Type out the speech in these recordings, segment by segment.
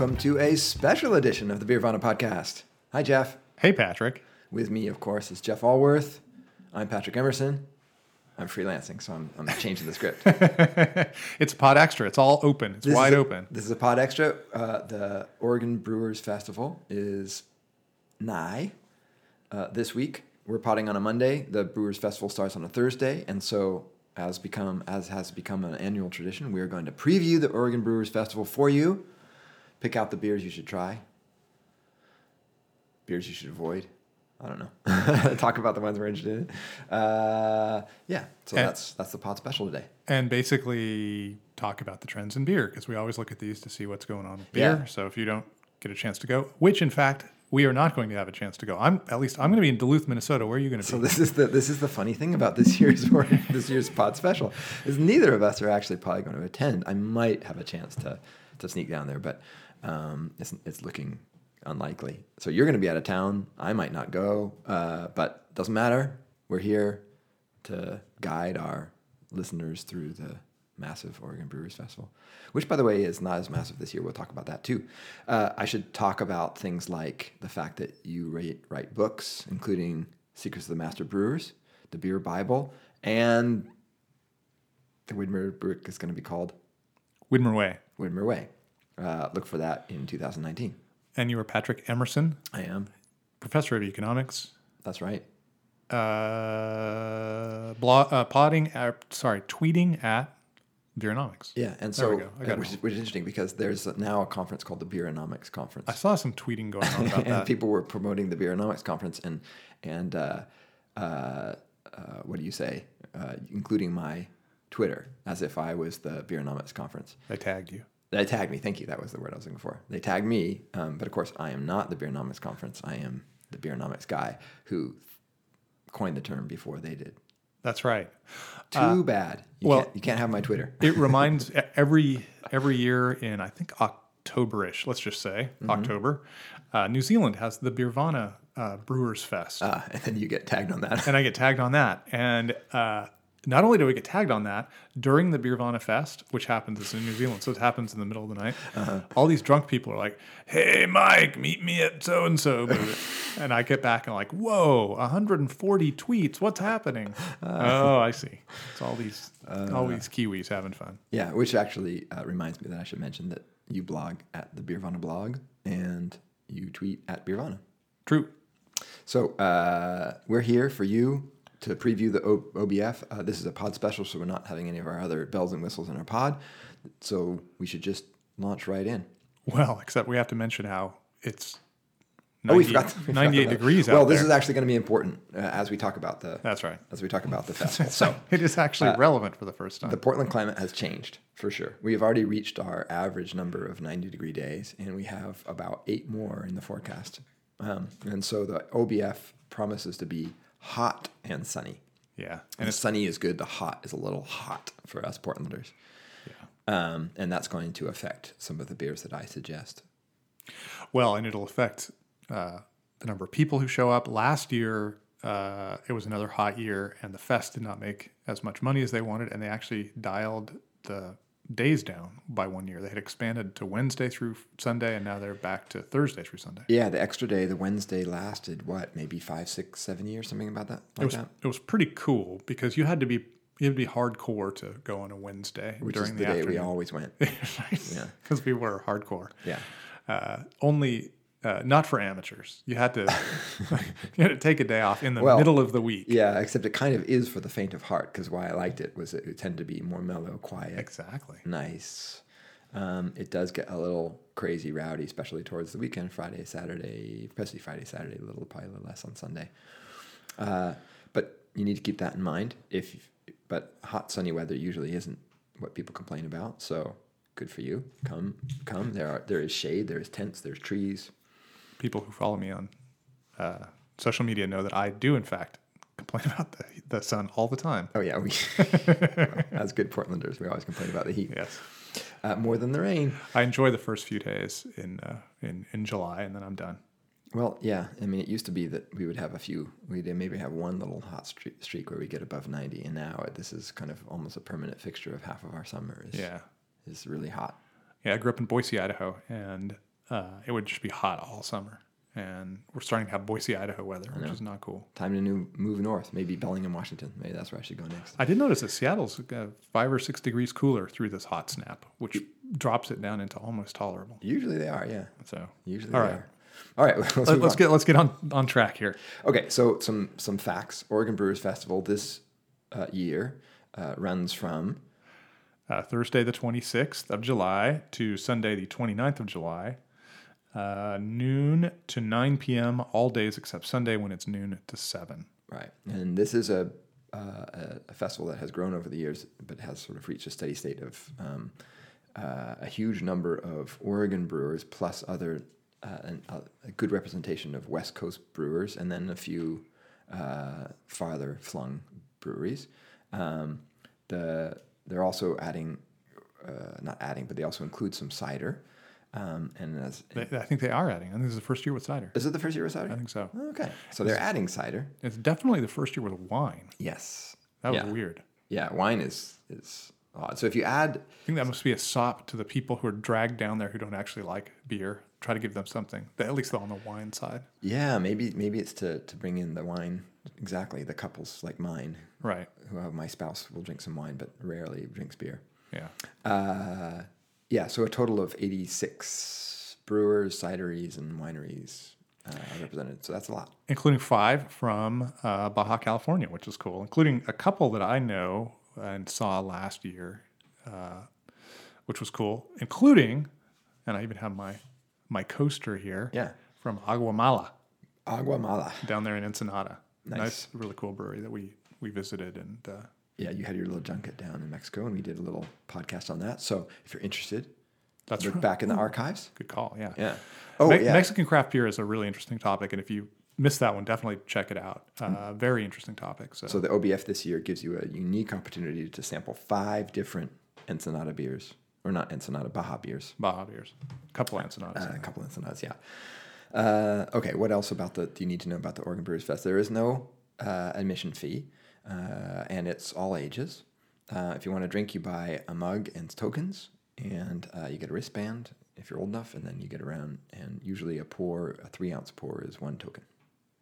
welcome to a special edition of the Beervana podcast. Hi, Jeff. Hey, Patrick. With me, of course, is Jeff Alworth. I'm Patrick Emerson. I'm freelancing, so I'm, I'm changing the script. it's Pod Extra. It's all open. It's This wide a- open. This is a pod extra. Uh, the Oregon Brewers Festival is nigh uh, this week. We're potting on a Monday. The Brewers Festival starts on a Thursday, and so as become as has become an annual tradition, we are going to preview the Oregon Brewers Festival for you. Pick out the beers you should try. Beers you should avoid. I don't know. Talk about the ones we're interested in. Uh, yeah, so And- that's that's the pod special today. And basically talk about the trends in beer because we always look at these to see what's going on with beer. Yeah. So if you don't get a chance to go, which in fact we are not going to have a chance to go. I'm at least I'm going to be in Duluth, Minnesota. Where are you going to be? So this is the this is the funny thing about this year's this year's pod special is neither of us are actually probably going to attend. I might have a chance to to sneak down there, but um, it's it's looking unlikely. So you're going to be out of town. I might not go, uh, but doesn't matter. We're here to guide our listeners through the massive Oregon Brewers Festival, which, by the way, is not as massive this year. We'll talk about that too. Uh, I should talk about things like the fact that you write, write books, including Secrets of the Master Brewers, the Beer Bible, and the Widmer book is going to be called Widmer Way. Widmer Way. Uh, look for that in 2019. And you are Patrick Emerson, I am. professor of economics. That's right. Uh, blog, uh, podding, uh, sorry, tweeting at Beeronomics. Yeah, and so we go. I which, is, which is interesting because there's now a conference called the Beeronomics Conference. I saw some tweeting going on about and that. people were promoting the Beeronomics conference and and uh, uh, uh, what do you say, uh, including my Twitter, as if I was the Beeronomics conference. They tagged you. They tagged me. Thank you. That was the word I was looking for. They tagged me, um, but of course, I am not the Beeronomics conference. I am the Beeronomics guy who coined the term before they did. That's right. Too bad. You well- can't, you can't have my Twitter. it reminds every every year in I think Octoberish, let's just say Mm-hmm. October, uh, New Zealand has the Beervana uh, Brewers Fest, Uh, and then you get tagged on that. and I get tagged on that. And uh, not only do we get tagged on that during the Beervana Fest, which happens in New Zealand, so it happens in the middle of the night. Uh-huh. All these drunk people are like, "Hey, Mike, meet me at so and so," and I get back and I'm like, "Whoa, 140 tweets! What's happening?" oh, I see. It's all these all these Kiwis having fun. Yeah, which actually uh, reminds me that I should mention that you blog at the Beervana blog and you tweet at Beervana. True. So uh, we're here for you to preview the o- OBF. Uh, this is a pod special, so we're not having any of our other bells and whistles in our pod. So we should just launch right in. Well, except we have to mention how it's Oh, we 90 forgot. we 98 about- degrees Well, this there. is actually going to be important uh, as we talk about the That's right. as we talk about the festival. So It is actually relevant for the first time. the Portland climate has changed for sure. We have already reached our average number of 90 degree days, and we have about eight more in the forecast. Um, and so the OBF promises to be hot and sunny. yeah. And And the sunny is good. The hot is a little hot for us Portlanders. yeah. Um, and that's going to affect some of the beers that I suggest. Well, and it'll affect uh, the number of people who show up. Last year, uh, it was another hot year, and the fest did not make as much money as they wanted, and they actually dialed the days down by one year. They had expanded to Wednesday through Sunday, and now they're back to Thursday through Sunday. Yeah, the extra day, the Wednesday lasted what, maybe five, six, seven years, something about that, It like was that. it was pretty cool because you had to be you had to be hardcore to go on a Wednesday Which during is the, the, day we always went. yeah, because we were hardcore. Yeah. Uh, only uh, not for amateurs. You had to you had to take a day off in the Well, middle of the week. Yeah, except it kind of is for the faint of heart because why I liked it was it, it tended to be more mellow, quiet, Exactly. nice. Um, it does get a little crazy rowdy, especially towards the weekend, Friday, Saturday, especially Friday, Saturday, a little probably a little less on Sunday. Uh, but you need to keep that in mind. If but hot sunny weather usually isn't what people complain about, so good for you. Come, come. There are there is shade, there is tents, there's trees. People who follow me on uh, social media know that I do, in fact, complain about the, the sun all the time. Oh yeah, we well, as good Portlanders, we always complain about the heat Yes. uh, more than the rain. I enjoy the first few days in uh, in in July, and then I'm done. Well, yeah. I mean, it used to be that we would have a few. We'd maybe have one little hot streak, streak where we get above ninety, and now this is kind of almost a permanent fixture of half of our summer. Is, Yeah. is really hot. Yeah, I grew up in Boise, Idaho, and uh, it would just be hot all summer. And we're starting to have Boise, Idaho weather, which is not cool. Time to new, move north. Maybe Bellingham, Washington. Maybe that's where I should go next. I did notice that Seattle's uh, five or six degrees cooler through this hot snap, which drops it down into almost tolerable. Usually they are, yeah. So, Usually all they right, are. All right, let's, Let, move us get let's get on on track here. Okay, so some some facts. Oregon Brewers Festival this uh, year uh, runs from Uh, Thursday, the 26th of July to Sunday, the 29th of July, uh, noon to 9 p.m. all days except Sunday when it's noon to 7. right, and this is a uh, a, festival that has grown over the years, but has sort of reached a steady state of um, uh, a huge number of Oregon brewers plus other uh, an, a, a good representation of West Coast brewers, and then a few uh, farther flung breweries. Um, the they're also adding, uh, not adding, but they also include some cider. Um, and as They, I think they are adding. I think this is the first year with cider. is it the first year with cider? I think so. Okay, so they're adding cider. It's definitely the first year with wine. Yes. That was yeah. weird. Yeah, wine is is odd. So if you add, I think that must be a sop to the people who are dragged down there who don't actually like beer. Try to give them something, at least on the wine side. yeah, maybe maybe it's to to bring in the wine. Exactly, the couples like mine, Right. who have my spouse will drink some wine, but rarely drinks beer. Yeah. Uh, yeah, so a total of eighty six brewers, cideries, and wineries uh, represented. So that's a lot. including five from uh, Baja California, which is cool, including a couple that I know and saw last year, uh, which was cool, including, and I even have my my coaster here Yeah, from Aguamala Aguamala. down there in Ensenada. Nice. really cool brewery that we we visited, and uh, Yeah, you had your little junket down in Mexico, and we did a little podcast on that. So if you're interested, that's look right. back in the archives. good call. Yeah. Yeah. Oh Me- yeah. Mexican craft beer is a really interesting topic, and if you missed that one, definitely check it out. Uh, very interesting topic. So, So the OBF this year gives you a unique opportunity to sample five different Ensenada beers, or not Ensenada, Baja beers. Baja beers, a couple Ensenadas. Uh, a couple Ensenadas, yeah. Uh, okay, what else about the? Do you need to know about the Oregon Brewers Fest? There is no uh, admission fee, uh, and it's all ages. Uh, if you want to drink, you buy a mug and tokens, and uh, you get a wristband if you're old enough, and then you get around. And usually, a pour, a three ounce pour, is one token,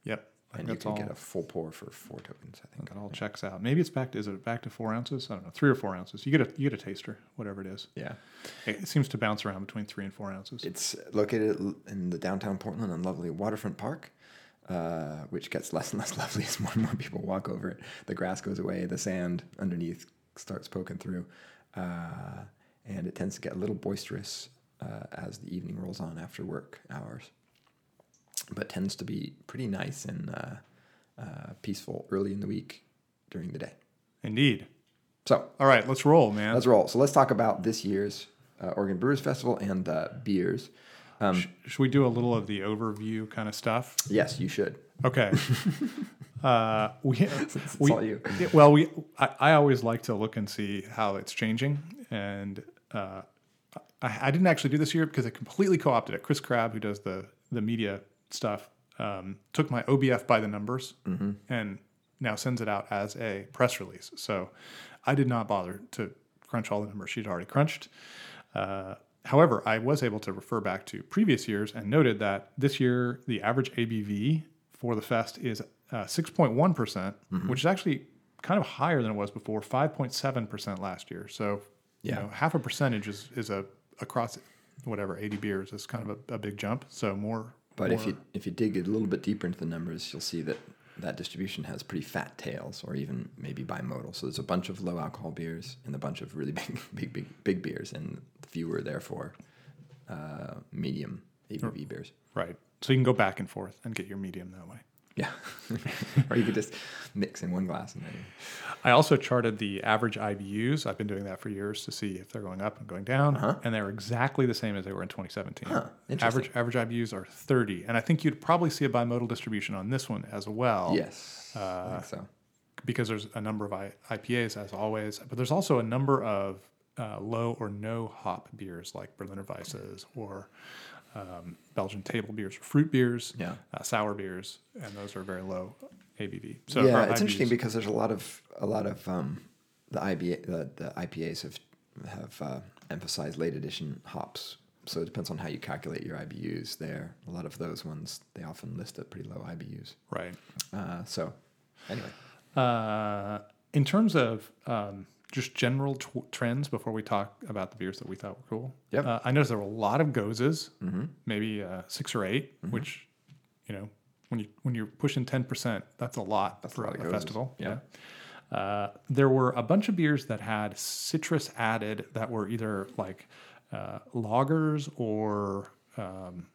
Yep. And you can all. get a full pour for four tokens. I think. That all checks out. Maybe it's back to is it back to four ounces? I don't know, three or four ounces. You get a you get a taster, whatever it is. Yeah. It, it seems to bounce around between three and four ounces. It's located in the downtown Portland on lovely waterfront park, uh, which gets less and less lovely as more and more people walk over it. The grass goes away, the sand underneath starts poking through, uh, and it tends to get a little boisterous uh, as the evening rolls on after work hours. But tends to be pretty nice and uh, uh, peaceful early in the week during the day. Indeed. So All right, let's roll, man. let's roll. So let's talk about this year's uh, Oregon Brewers Festival and uh, beers. Um, Sh- should we do a little of the overview kind of stuff? yes, you should. Okay. uh, we, It's we all you. well, we I, I always like to look and see how it's changing, and uh, I, I didn't actually do this year because I completely co-opted it. Chris Crabb, who does the the media stuff, um, took my OBF by the numbers and now sends it out as a press release. So I did not bother to crunch all the numbers she'd already crunched. Uh, however, I was able to refer back to previous years and noted that this year the average ABV for the fest is uh, 6.1%, percent which is actually kind of higher than it was before, 5.7% last year. So, Yeah. you know, half a percentage is, is a across whatever 80 beers is kind of a, a big jump. So more. But if you if you dig a little bit deeper into the numbers, you'll see that that distribution has pretty fat tails, or even maybe bimodal. So there's a bunch of low alcohol beers and a bunch of really big big big big beers, and fewer therefore uh, medium ABV beers. right. So you can go back and forth and get your medium that way. Yeah, or you could just mix in one glass and then. I also charted the average IBUs. I've been doing that for years to see if they're going up and going down, Uh-huh. and they're exactly the same as they were in 2017. Huh, average average IBUs are 30, and I think you'd probably see a bimodal distribution on this one as well. Yes, I think so. because there's a number of I, IPAs as always, but there's also a number of uh, low or no hop beers like Berliner Weisses or um, Belgian table beers or fruit beers, Yeah. uh, sour beers, and those are very low ABV. So yeah, it's interesting because there's a lot of a lot of um, the IBA the, the IPAs have have uh, emphasized late edition hops. So it depends on how you calculate your IBUs. There, a lot of those ones they often list at pretty low IBUs. Right. Uh, so anyway, Uh, in terms of um, just general tw- trends, before we talk about the beers that we thought were cool, Yep. uh, I noticed there were a lot of goses, Mm-hmm. maybe uh, six or 8 which you know when you when you're pushing ten percent, that's a lot That's a for lot a, of goses. festival. Yeah. Uh, there were a bunch of beers that had citrus added that were either like uh, lagers or um,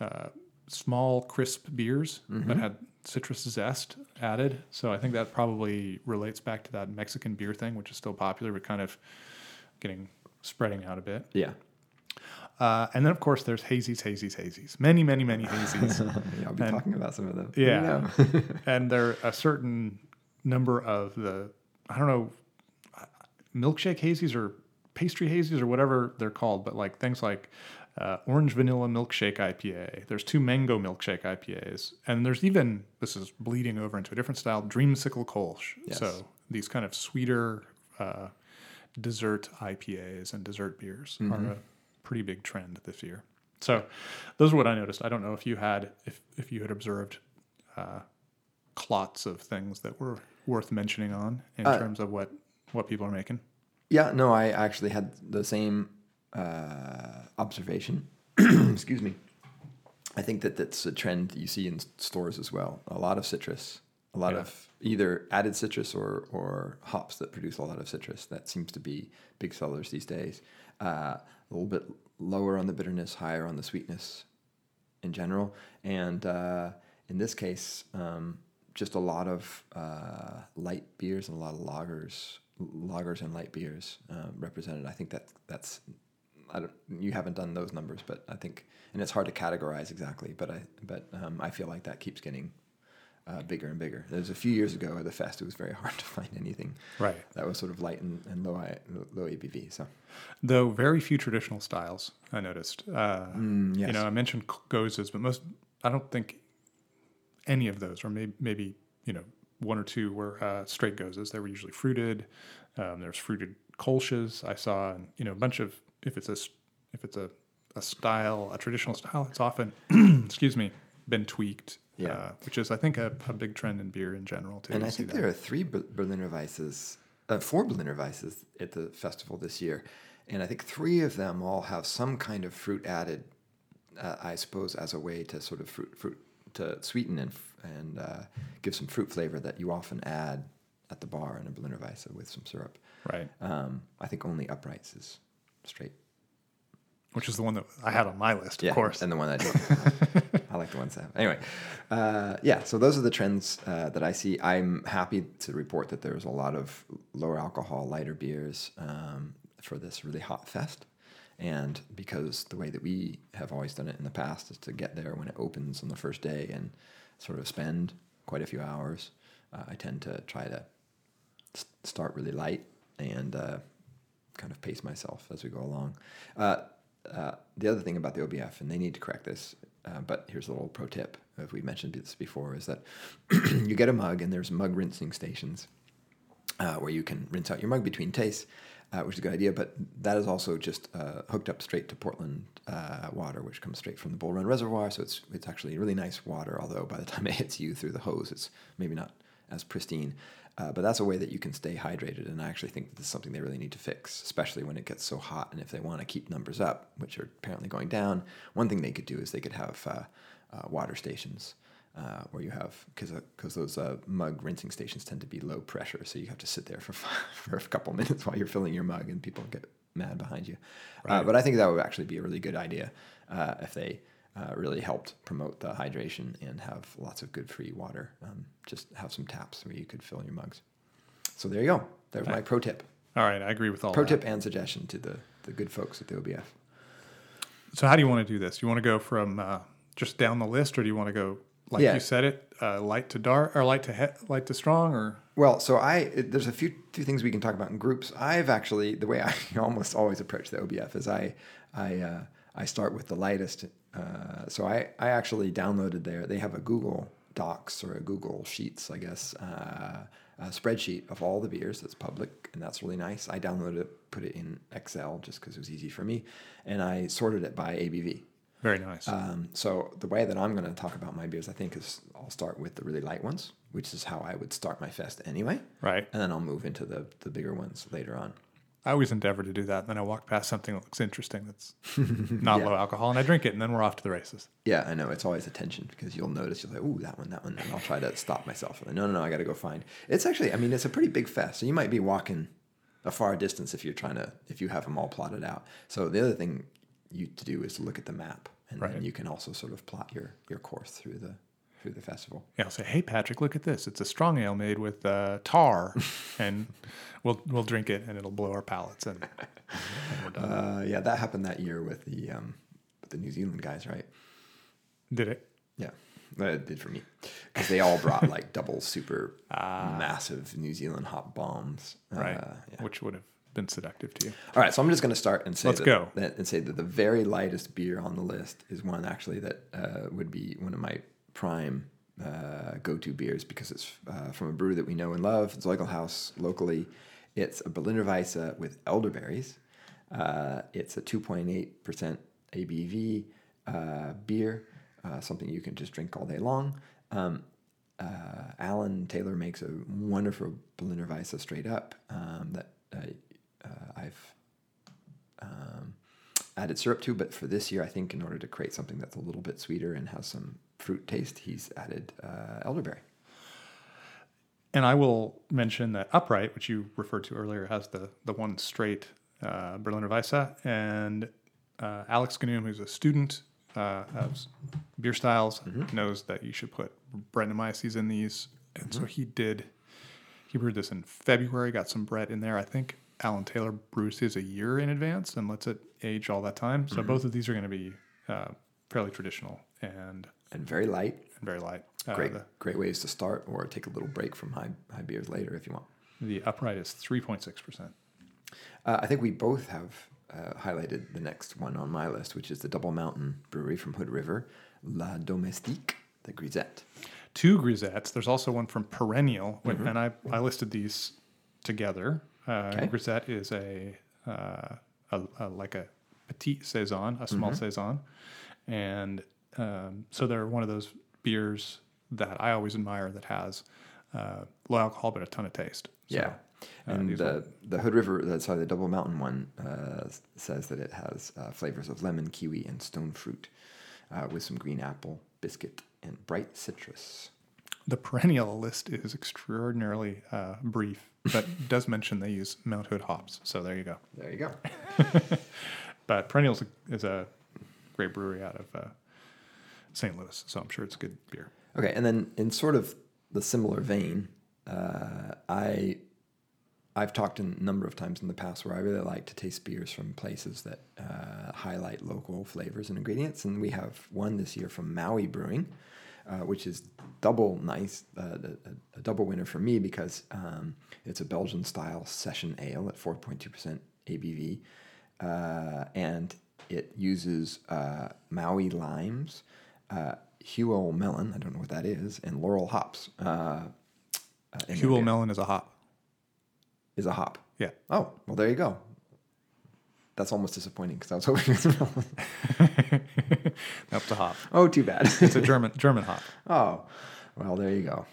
uh, small crisp beers that had citrus zest added. So I think that probably relates back to that Mexican beer thing, which is still popular, but kind of getting spreading out a bit. yeah, Uh, and then of course there's hazies, hazies, hazies. Many, many, many hazies. yeah I'll be And- talking about some of them. Yeah. and there are a certain number of the, I don't know, milkshake hazies or pastry hazies or whatever they're called, but like things like uh, orange vanilla milkshake IPA. There's two mango milkshake IPAs. And there's even, this is bleeding over into a different style, dreamsicle kolsch. Yes. So these kind of sweeter uh, dessert IPAs and dessert beers are a pretty big trend this year. So those are what I noticed. I don't know if you had if if you had observed uh, clots of things that were worth mentioning on in Uh, terms of what what people are making. Yeah, no, I actually had the same uh, observation. Excuse me. I think that that's a trend you see in stores as well. A lot of citrus, a lot Yeah. of either added citrus or or hops that produce a lot of citrus. That seems to be big sellers these days. Uh, a little bit lower on the bitterness, higher on the sweetness in general. And uh, in this case, um, just a lot of uh, light beers and a lot of lagers, lagers and light beers uh, represented. I think that that's I don't, you haven't done those numbers, but I think, and it's hard to categorize exactly, but I but um, I feel like that keeps getting uh, bigger and bigger. There's a few years ago at the fest, it was very hard to find anything Right. that was sort of light and, and low I, low ABV. So Though very few traditional styles, I noticed. Uh, Mm, yes. You know, I mentioned goses, but most I don't think any of those, or maybe maybe you know one or two were uh, straight goses. They were usually fruited. Um, there's fruited kolsches. I saw, and, you know, a bunch of if it's a if it's a a style, a traditional style, it's often excuse me been tweaked. Yeah. Uh, which is I think a, a big trend in beer in general too. And I think that. there are three Berliner Weisses, uh, four Berliner Weisses at the festival this year. And I think three of them all have some kind of fruit added, uh, I suppose, as a way to sort of fruit, fruit to sweeten and, and uh, give some fruit flavor that you often add at the bar in a Berliner Weisse with some syrup. right, Um, I think only Uprights is straight. which is the one that I had on my list, Yeah, of course. and the one I don't. I like the ones that have. Anyway, uh, yeah. So those are the trends uh, that I see. I'm happy to report that there's a lot of lower alcohol, lighter beers um, for this really hot fest. And because the way that we have always done it in the past is to get there when it opens on the first day and sort of spend quite a few hours, uh, I tend to try to s- start really light and uh, kind of pace myself as we go along. Uh, uh, the other thing about the OBF, and they need to correct this, uh, but here's a little pro tip. If we mentioned this before, is that you get a mug and there's mug rinsing stations uh, where you can rinse out your mug between tastes, uh, which is a good idea. But that is also just uh, hooked up straight to Portland water, which comes straight from the Bull Run Reservoir. So it's it's actually really nice water. Although by the time it hits you through the hose, it's maybe not as pristine. Uh, but that's a way that you can stay hydrated, and I actually think this is something they really need to fix, especially when it gets so hot. And if they want to keep numbers up, which are apparently going down, one thing they could do is they could have uh, uh, water stations uh, where you have because because those uh, mug rinsing stations tend to be low pressure, so you have to sit there for for a couple minutes while you're filling your mug, and people get mad behind you. Uh, Right. but I think that would actually be a really good idea uh, if they uh, really helped promote the hydration and have lots of good free water. Um, just have some taps where you could fill your mugs. So there you go. There's my pro tip. All right, I agree with all Pro that. tip and suggestion to the the good folks at the OBF. So how do you want to do this? You want to go from uh, just down the list, or do you want to go like Yeah. you said it, uh, light to dark, or light to he- light to strong, or Well, so I it, there's a few few things we can talk about in groups. I've actually the way I almost always approach the OBF is I I uh, I start with the lightest. Uh, so I I actually downloaded there. They have a Google Docs or a Google Sheets, I guess, uh, a spreadsheet of all the beers that's public, and that's really nice. I downloaded it, put it in Excel just because it was easy for me, and I sorted it by ABV. Very nice. Um, so the way that I'm going to talk about my beers, I think, is I'll start with the really light ones, which is how I would start my fest anyway, right. and then I'll move into the the bigger ones later on. I always endeavor to do that. And Then I walk past something that looks interesting that's not low alcohol, and I drink it, and then we're off to the races. Yeah, I know. It's always a tension because you'll notice you're like, ooh, that one, that one. And I'll try to stop myself. Like, no, no, no, I got to go find. It's actually, I mean, it's a pretty big fest. So you might be walking a far distance if you're trying to, if you have them all plotted out. So the other thing you to do is to look at the map. And Right. then you can also sort of plot your, your course through the through the festival. Yeah, I'll say, "Hey, Patrick, look at this. It's a strong ale made with uh, tar, and we'll we'll drink it, and it'll blow our palates." And, and we're done. Uh, yeah, that happened that year with the um, with the New Zealand guys, right? Did it? Yeah, it did for me because they all brought like double super massive New Zealand hot bombs. Right. Uh, yeah. Which would have been seductive to you. All right, so I'm just going to start and say Let's that, go. that- and say that the very lightest beer on the list is one actually that uh, would be one of my prime uh, go-to beers because it's uh, from a brewer that we know and love, Zoiglhaus locally. It's a Berliner Weisse with elderberries. Uh, it's a 2.8% ABV uh, beer, uh, something you can just drink all day long. Um, uh, Alan Taylor makes a wonderful Berliner Weisse straight up um, that uh, I've um, added syrup to, but for this year, I think in order to create something that's a little bit sweeter and has some fruit taste, he's added uh, elderberry. And I will mention that Upright, which you referred to earlier, has the the one straight uh, Berliner Weisse, and uh, Alex Ganum, who's a student uh, of beer styles, knows that you should put Brettanomyces in these, and so he did. He brewed this in February, got some Brett in there. I think Alan Taylor brews his a year in advance and lets it age all that time. So both of these are going to be uh, fairly traditional and, And very light. and very light. Uh, Great, the, great ways to start, or take a little break from high high beers later if you want. the Upright is three point six percent. Uh, I think we both have uh, highlighted the next one on my list, which is the Double Mountain Brewery from Hood River, La Domestique, the Grisette. two grisettes. There's also one from Perennial, when- and I, I listed these together. Uh, Okay. Grisette is a, uh, a, a like a petite saison, a small saison, and um, so they're one of those beers that I always admire that has uh, low alcohol but a ton of taste. So, Yeah. uh, And the, the Hood River, uh, sorry, the Double Mountain one uh, says that it has uh, flavors of lemon, kiwi, and stone fruit uh, with some green apple, biscuit, and bright citrus. The Perennial list is extraordinarily uh, brief, but does mention they use Mount Hood hops. So there you go. There you go. But Perennials is a great brewery out of uh, St. Louis, so I'm sure it's a good beer. Okay, and then in sort of the similar vein, uh, I I've talked a number of times in the past where I really like to taste beers from places that uh, highlight local flavors and ingredients, and we have one this year from Maui Brewing, uh, which is double nice, uh, a, a double winner for me because um, it's a Belgian style session ale at 4.2% ABV, uh, and it uses uh, Maui limes, uh, Huell melon, I don't know what that is, and Loral hops. Uh, uh, in Huell. Melon is a hop. is a hop. Yeah. Oh, well, there you go. That's almost disappointing because I was hoping it was melon. That's a hop. Oh, too bad. It's a German German hop. oh, well, there you go.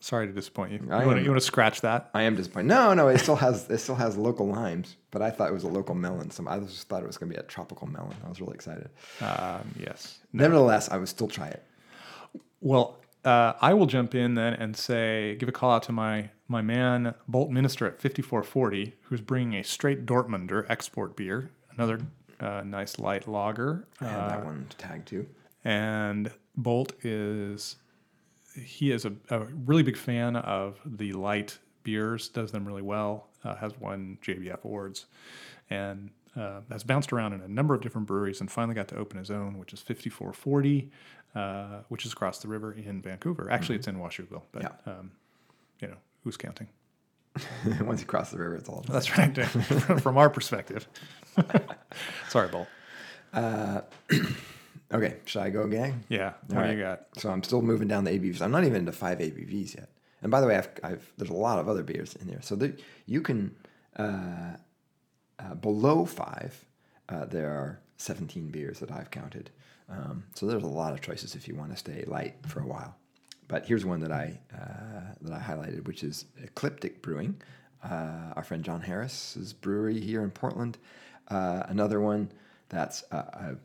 Sorry to disappoint you. You want to, you want to scratch that? I am disappointed. No, no, it still has it still has local limes, but I thought it was a local melon. Some I just thought it was going to be a tropical melon. I was really excited. Um, yes. Nevertheless, I would still try it. Well, uh, I will jump in then and say, give a call out to my my man Bolt Minister at 5440, who's bringing a straight Dortmunder export beer, another uh, nice light lager. I had Uh, that one to tag too. and Bolt is he is a, a really big fan of the light beers, does them really well, uh, has won JBF awards, and uh, has bounced around in a number of different breweries, and finally got to open his own, which is 5440, uh, which is across the river in Vancouver. Actually, it's in Washougal, but Yeah. um, you know who's counting? Once you cross the river, it's all. That's right, from our perspective. Sorry, Bolt. Okay, should I go, gang? Yeah, what All do right. you got? So I'm still moving down the ABVs. I'm not even into five ABVs yet, And by the way, I've, I've there's a lot of other beers in there, so you can uh, uh, below five. Uh, there are 17 beers that I've counted. Um, so there's a lot of choices if you want to stay light for a while. But here's one that I uh, that I highlighted, which is Ecliptic Brewing. Uh, our friend John Harris's brewery here in Portland. Uh, another one that's a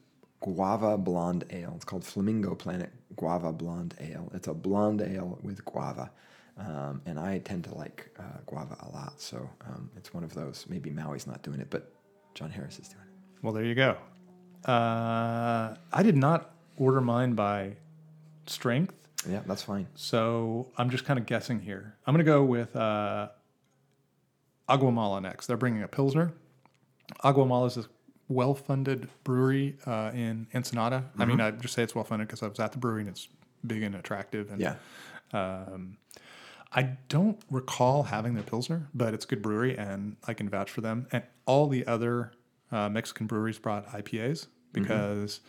guava blonde ale. It's called Flamingo Planet Guava Blonde Ale. It's a blonde ale with guava. Um, and I tend to like uh, guava a lot, so um, it's one of those. Maybe Maui's not doing it, but John Harris is doing it. Well, there you go. Uh, I did not order mine by strength, Yeah, that's fine. so I'm just kind of guessing here. I'm going to go with uh, Aguamala next. They're bringing a Pilsner. Aguamala is a well funded brewery uh, in Ensenada. I mean, I just say it's well funded because I was at the brewery and it's big and attractive. And Yeah. Um, I don't recall having their Pilsner, but it's a good brewery and I can vouch for them. And all the other uh, Mexican breweries brought IPAs because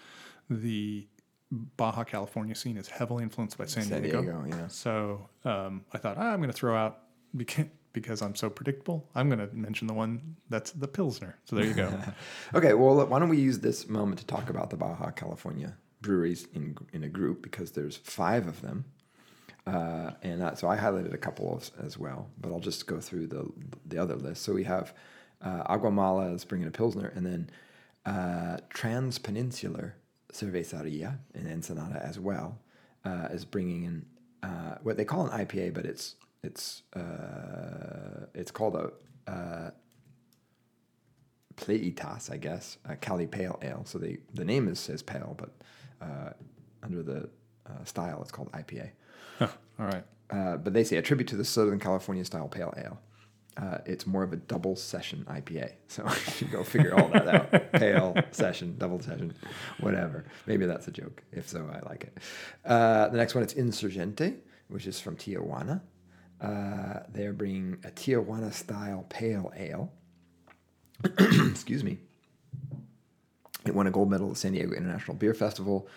the Baja California scene is heavily influenced by San, San Diego. Diego, yeah. So um, I thought, ah, I'm going to throw out, because I'm so predictable, I'm going to mention the one that's the Pilsner. So there you go. Okay, well, why don't we use this moment to talk about the Baja California breweries in in a group because there's five of them, uh, and uh, so I highlighted a couple of, as well. But I'll just go through the the other list. So we have uh, Aguamala is bringing a pilsner, and then uh, Transpeninsular Cerveceria in Ensenada as well uh, is bringing in uh, what they call an IPA, but it's it's uh, it's called a uh, Pleitas, I guess, a Cali Pale Ale. So they, the name is says pale, but uh, under the uh, style, it's called IPA. Huh, all right. Uh, but they say a tribute to the Southern California style pale ale. Uh, it's more of a double session IPA. So you go figure all that out. Pale session, double session, whatever. Maybe that's a joke. If so, I like it. Uh, the next one is Insurgente, which is from Tijuana. Uh, they're bringing a Tijuana style pale ale. Excuse me. It won a gold medal at the San Diego International Beer Festival.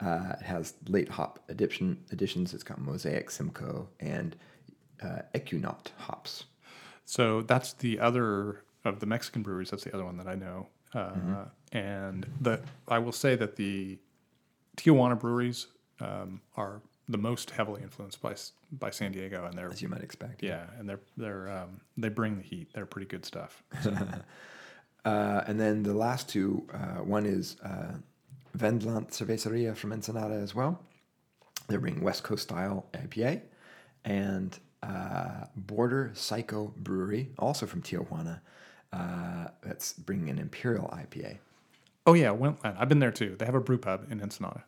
Uh, it has late hop addition, additions. It's got Mosaic, Simcoe, and uh, hops. So that's the other of the Mexican breweries. That's the other one that I know. Uh, And the I will say that the Tijuana breweries um, are the most heavily influenced by by San Diego, and they're as you might expect. yeah, and they're they're um, they bring the heat. They're pretty good stuff. Uh, and then the last two, uh, one is uh, Wendlandt Cerveceria from Ensenada as well. They're bringing West Coast style IPA, and uh, Border Psycho Brewery, also from Tijuana, uh, that's bringing an Imperial IPA. Oh yeah, Wendlandt. I've been there too. They have a brew pub in Ensenada.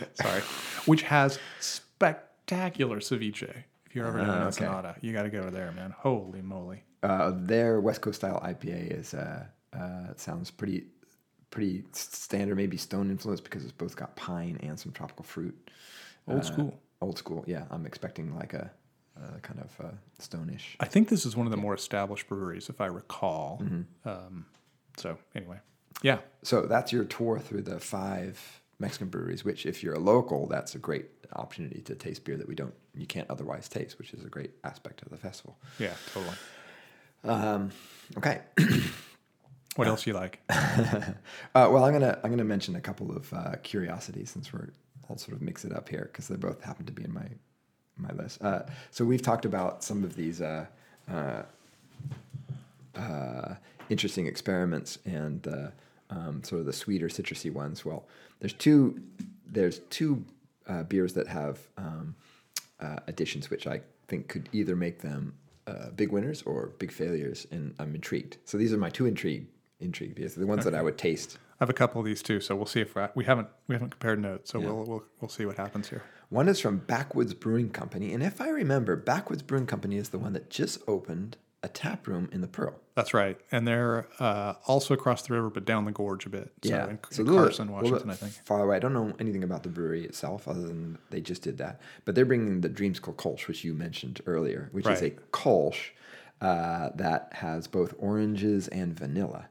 Sorry, which has spectacular ceviche. If you're ever in Ah, okay. Ensenada, you got to go there, man. Holy moly! Uh, their West Coast style IPA is uh, uh, sounds pretty pretty standard, maybe stone influenced because it's both got pine and some tropical fruit. Old Uh, school. Old school, yeah. I'm expecting like a, uh kind of uh, stone-ish. I think this is one of the more established breweries, if I recall. Mm-hmm. Um, so anyway, yeah, So that's your tour through the five Mexican breweries. Which, if you're a local, that's a great opportunity to taste beer that we don't, you can't otherwise taste, which is a great aspect of the festival. yeah, totally. Um, okay. What else you like? Uh, well, I'm gonna I'm gonna mention a couple of uh, curiosities since we're I'll sort of mix it up here because they both happen to be in my my list. Uh, so we've talked about some of these uh, uh, uh, interesting experiments and uh, um, sort of the sweeter citrusy ones. Well, there's two there's two uh, beers that have um, uh, additions which I think could either make them uh, big winners or big failures, and I'm intrigued. So these are my two intrigue intrigue beers. The ones that I would taste. I have a couple of these too, so we'll see if we haven't we haven't compared notes, so Yeah. we'll, we'll we'll see what happens here. One is from Backwoods Brewing Company, and if I remember, Backwoods Brewing Company is the one that just opened a tap room in the Pearl. That's right, and they're uh, also across the river, but down the gorge a bit. So yeah, in, in little bit- Carson, Washington, I think. Far away. I don't know anything about the brewery itself, other than they just did that. But they're bringing the Dreamsicle Kolsch, which you mentioned earlier, which is a Right. Kolsch uh, that has both oranges and vanilla.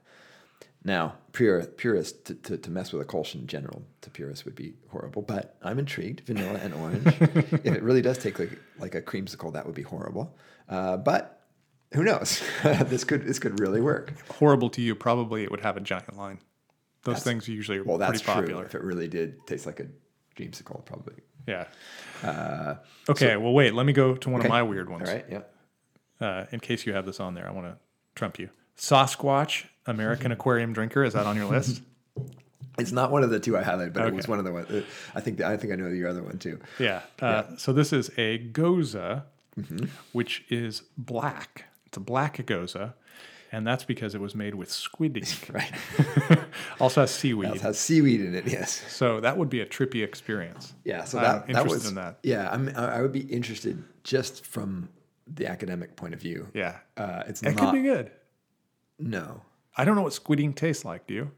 Now, pure, purist to, to, to mess with a Kolsch in general to purists would be horrible, but I'm intrigued. Vanilla and orange. if it really does take like like a creamsicle, that would be horrible. Uh, but who knows? this could this could really work. Horrible to you, probably it would have a giant line. Those That's- things usually are Well, that's pretty true. If it really did taste like a dreamsicle, probably. Yeah. Uh, Okay, well, wait, let me go to one okay. of my weird ones. all right. Yeah. Uh, in case you have this on there, I want to trump you. Sasquatch, American Aquarium Drinker, is that on your list? It's not one of the two I highlighted, but it was one of the ones. uh, I think I think I know your other one too. Yeah. Uh, So this is a gose, Mm-hmm. which is black. It's a black gose, and that's because it was made with squid ink. Right. also has seaweed. It has seaweed in it. Yes. So that would be a trippy experience. Yeah. So I'm that that interested was in that. Yeah, I'm, I I would be interested just from the academic point of view. Yeah. Uh, it's It not. could be good. No. I don't know what squid ink tastes like. Do you?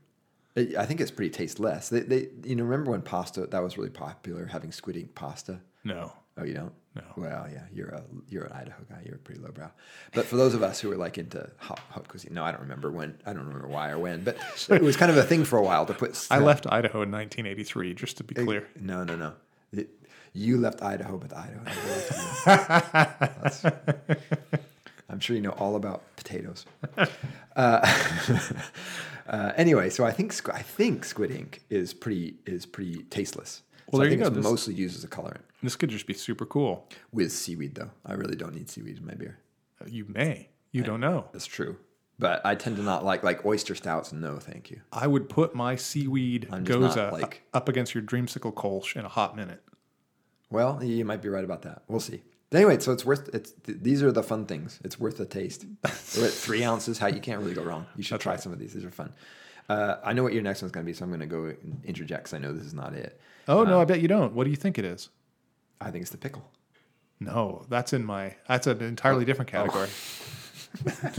I I think it's pretty tasteless. They, they, you know, remember when pasta that was really popular, having squid ink pasta. No. Oh, you don't? No. Well, yeah, you're a you're an Idaho guy. You're a pretty lowbrow. But for those of us who are like into hot, hot cuisine, no, I don't remember when. I don't remember why or when. But it was kind of a thing for a while to put. I stuff- left Idaho in 1983, just to be clear. No, no, no. It- you left Idaho, but Idaho left you. I'm sure you know all about potatoes. Uh, uh, anyway, so I think squ- I think squid ink is pretty is pretty tasteless. Well, so there I you think go. It's This- mostly used as a colorant This could just be super cool. with seaweed, though. I really don't need seaweed in my beer. Uh, you may. You don't know. That's true. But I tend to not like like oyster stouts. No, thank you. I would put my seaweed I'm just not, gose like- uh, up against your dreamsicle kolsch in a hot minute. Well, you might be right about that. We'll see. Anyway, so it's worth it's th- these are the fun things. It's worth the taste. We're at three ounces. How you can't really go wrong. You should try some of these. These are fun. Uh, I know what your next one's going to be, so I'm going to go interject because I know this is not it. Oh no, uh, I bet you don't. What do you think it is? I think it's the pickle. No, that's in my. That's an entirely different category.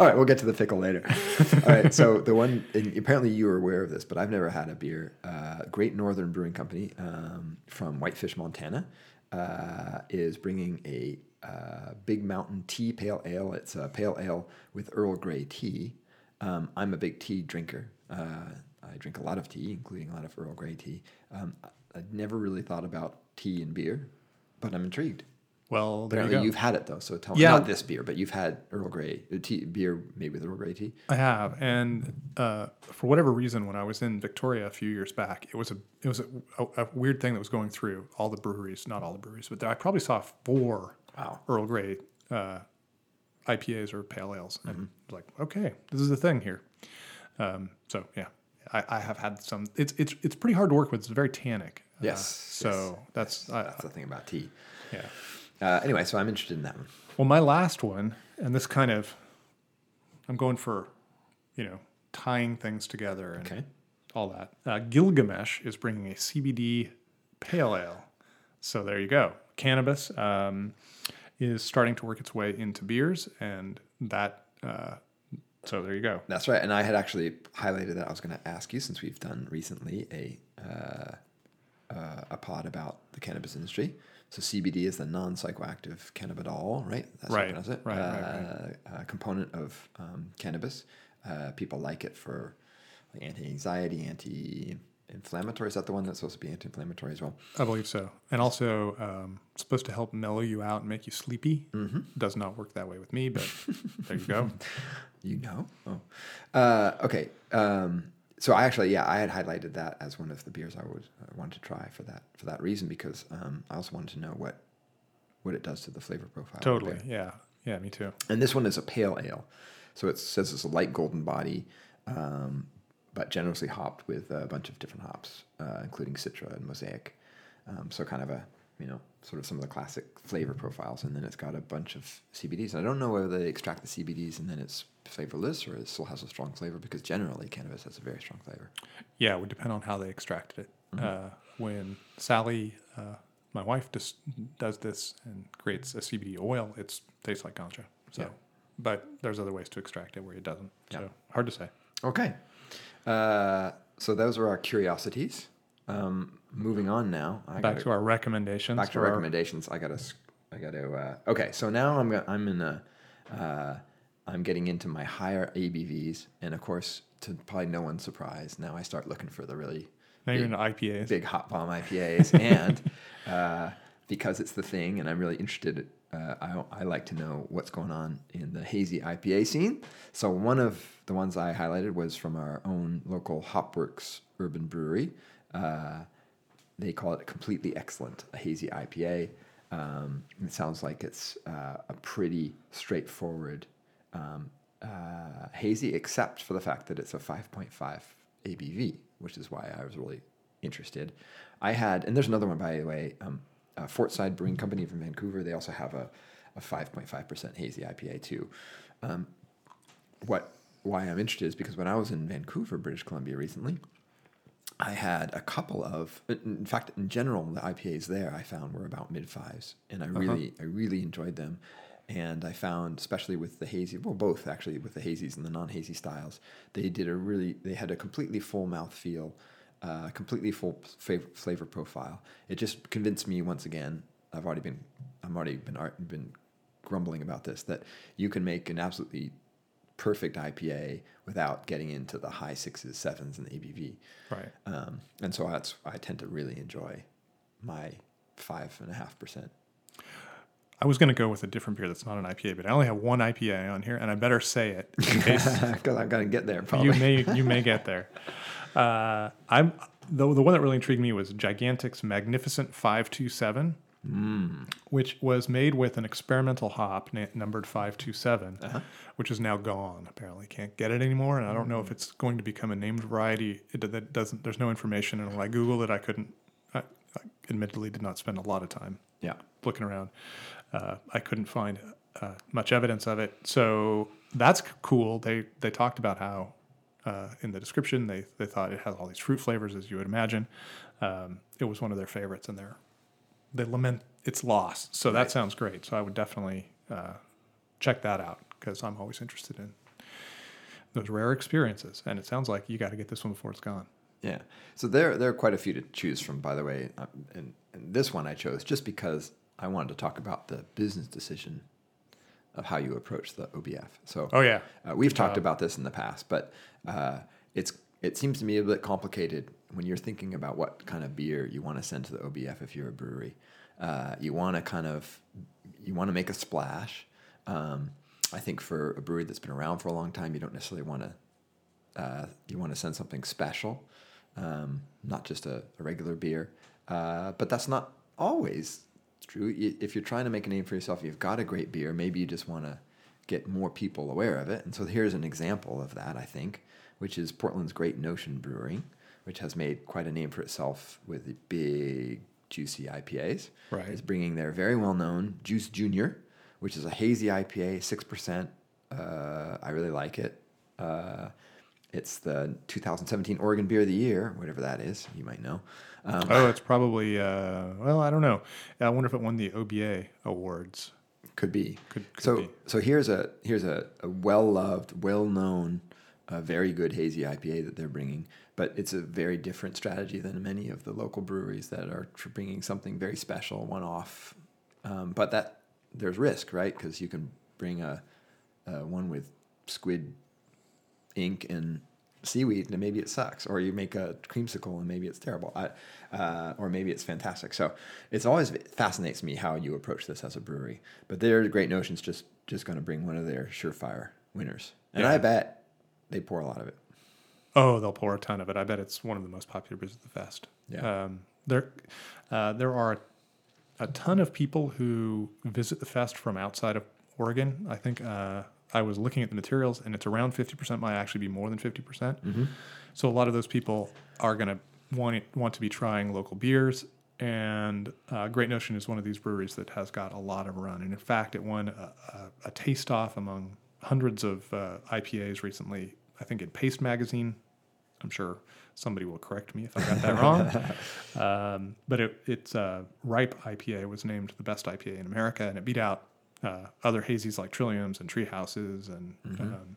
All right, we'll get to the pickle later. All right, so the one and apparently you were aware of this, but I've never had a beer. Uh, Great Northern Brewing Company um, from Whitefish, Montana, uh, is bringing a uh, Big Mountain Tea Pale Ale. It's a pale ale with Earl Grey tea. Um, I'm a big tea drinker. Uh, I drink a lot of tea, including a lot of Earl Grey tea. Um, I- I'd never really thought about tea and beer, but I'm intrigued. Well, there you Apparently, go. you've had it though, so tell Yeah. me not this beer, but you've had Earl Grey uh, tea, beer made with Earl Grey tea. I have, and uh, for whatever reason, when I was in Victoria a few years back, it was a it was a, a, a weird thing that was going through all the breweries, not all the breweries, but I probably saw four Wow. Earl Grey uh, IPAs or pale ales, and I was like, okay, this is the thing here. Um, so yeah, I, I have had some. It's it's it's pretty hard to work with. It's very tannic. Uh, Yes, so that's I, That's the thing about tea. yeah. Uh, anyway, so I'm interested in that one. Well, my last one, and this kind of, I'm going for, you know, tying things together and Okay. all that. Uh, Gilgamesh is bringing a CBD pale ale. So there you go. Cannabis um, is starting to work its way into beers, and that. Uh, so there you go. That's right. And I had actually highlighted that I was going to ask you since we've done recently a uh, uh, a pod about the cannabis industry. So CBD is the non-psychoactive cannabidiol, right? That's Right, How you pronounce it. right, right, Uh, A component of um, cannabis. Uh, people like it for like anti-anxiety, anti-inflammatory. Is that the one that's supposed to be anti-inflammatory as well? I believe so. And also um, supposed to help mellow you out and make you sleepy. Mm-hmm. Does not work that way with me, but there you go. You know? Oh. Uh, okay. Um, so I actually, yeah, I had highlighted that as one of the beers I would I wanted to try for that for that reason because um, I also wanted to know what what it does to the flavor profile. Totally. Yeah. Yeah, me too. And this one is a pale ale, so it says it's a light golden body, um, but generously hopped with a bunch of different hops, uh, including Citra and Mosaic. Um, so kind of a you know sort of some of the classic flavor profiles, and then it's got a bunch of CBDs. I don't know whether they extract the CBDs and then it's flavorless or it still has a strong flavor because generally cannabis has a very strong flavor. Yeah, it would depend on how they extracted it. Mm-hmm. Uh, when Sally, uh, my wife, just does this and creates a CBD oil, it tastes like ganja. So, Yeah. but there's other ways to extract it where it doesn't. Yeah. So hard to say. Okay, uh, so those are our curiosities. Um, moving on now. I Back gotta- to our recommendations. back to or our- recommendations. I gotta, I gotta. Uh, okay, so now I'm I'm in a, uh, I'm getting into my higher ABVs, and of course, to probably no one's surprise, now I start looking for the really Now you're into IPAs. big hot bomb IPAs, and uh, because it's the thing, and I'm really interested. Uh, I, I like to know what's going on in the hazy IPA scene. So one of the ones I highlighted was from our own local Hopworks Urban Brewery. Uh, they call it completely excellent, a hazy IPA. Um, it sounds like it's uh, a pretty straightforward um, uh, hazy, except for the fact that it's a 5.5 ABV, which is why I was really interested. I had, and there's another one by the way, um, uh, Fortside Brewing Company from Vancouver. They also have a, a 5.5% hazy IPA too. Um, what why I'm interested is because when I was in Vancouver, British Columbia recently, I had a couple of, in fact, in general, the IPAs there I found were about mid fives, and I really, I really enjoyed them. And I found, especially with the hazy, well, both actually with the hazies and the non-hazy styles, they did a really, they had a completely full mouth feel, uh, completely full flavor, profile. It just convinced me once again. I've already been, I'm already been been grumbling about this that you can make an absolutely perfect IPA without getting into the high sixes, sevens, and the ABV. Right. Um, and so that's I tend to really enjoy my five and a half percent. I was going to go with a different beer that's not an IPA, but I only have one IPA on here, and I better say it Because I'm gonna get there Probably. you may you may get there. Uh, I'm the the one that really intrigued me was Gigantic's Magnificent Five Two Seven, which was made with an experimental hop na- numbered Five Two Seven, which is now gone. Apparently, can't get it anymore, and I don't know if it's going to become a named variety. It that doesn't. There's no information, and when I googled it, I couldn't. I, I admittedly did not spend a lot of time yeah. looking around. Uh, I couldn't find uh, much evidence of it. So that's cool. They they talked about how uh, in the description they they thought it has all these fruit flavors as you would imagine. Um, it was one of their favorites, and they're they lament its loss. So that Right. sounds great. So I would definitely uh, check that out because I'm always interested in those rare experiences. And it sounds like you got to get this one before it's gone. Yeah. So there, there are quite a few to choose from, by the way. Um, and, and this one I chose just because I wanted to talk about the business decision of how you approach the OBF. So, Oh yeah, uh, we've talked job. about this in the past, but uh, it's it seems to me a bit complicated when you're thinking about what kind of beer you want to send to the OBF if you're a brewery. Uh, you want to kind of you want to make a splash. Um, I think for a brewery that's been around for a long time, you don't necessarily want to uh, you want to send something special, um, not just a, a regular beer. Uh, but that's not always true. If you're trying to make a name for yourself, you've got a great beer. Maybe you just want to get more people aware of it. And so here's an example of that, I think, which is Portland's Great Notion Brewing, which has made quite a name for itself with the big, juicy IPAs. Right. It's bringing their very well known Juice Junior, which is a hazy IPA, 6%. Uh, I really like it. Uh, it's the 2017 Oregon Beer of the Year, whatever that is. You might know. Um, Oh, it's probably uh, well, I don't know. I wonder if it won the OBA awards. Could be. Could- could so be. so here's a here's a, a well loved, well known, uh, very good hazy IPA that they're bringing, but it's a very different strategy than many of the local breweries that are bringing something very special, one off. Um, but that there's risk, right? Because you can bring a, a one with squid ink and seaweed and maybe it sucks or you make a creamsicle and maybe it's terrible I, uh, or maybe it's fantastic so it's always fascinates me how you approach this as a brewery but their great notions just just going to bring one of their surefire winners and Yeah. i bet they pour a lot of it Oh, they'll pour a ton of it. I bet it's one of the most popular beers at the fest. Yeah. Um, there, uh, there are a ton of people who visit the fest from outside of Oregon. I think uh, I was looking at the materials, and it's around fifty percent. Might actually be more than fifty percent. So a lot of those people are going to want want to be trying local beers. And uh, Great Notion is one of these breweries that has got a lot of run. And in fact, it won a, a, a taste off among hundreds of uh, IPAs recently. I think in Paste Magazine. I'm sure somebody will correct me if I got that wrong. Um, but it, it's uh, Ripe IPA was named the best IPA in America, and it beat out uh, other hazies like Trilliums and Tree Houses. And um,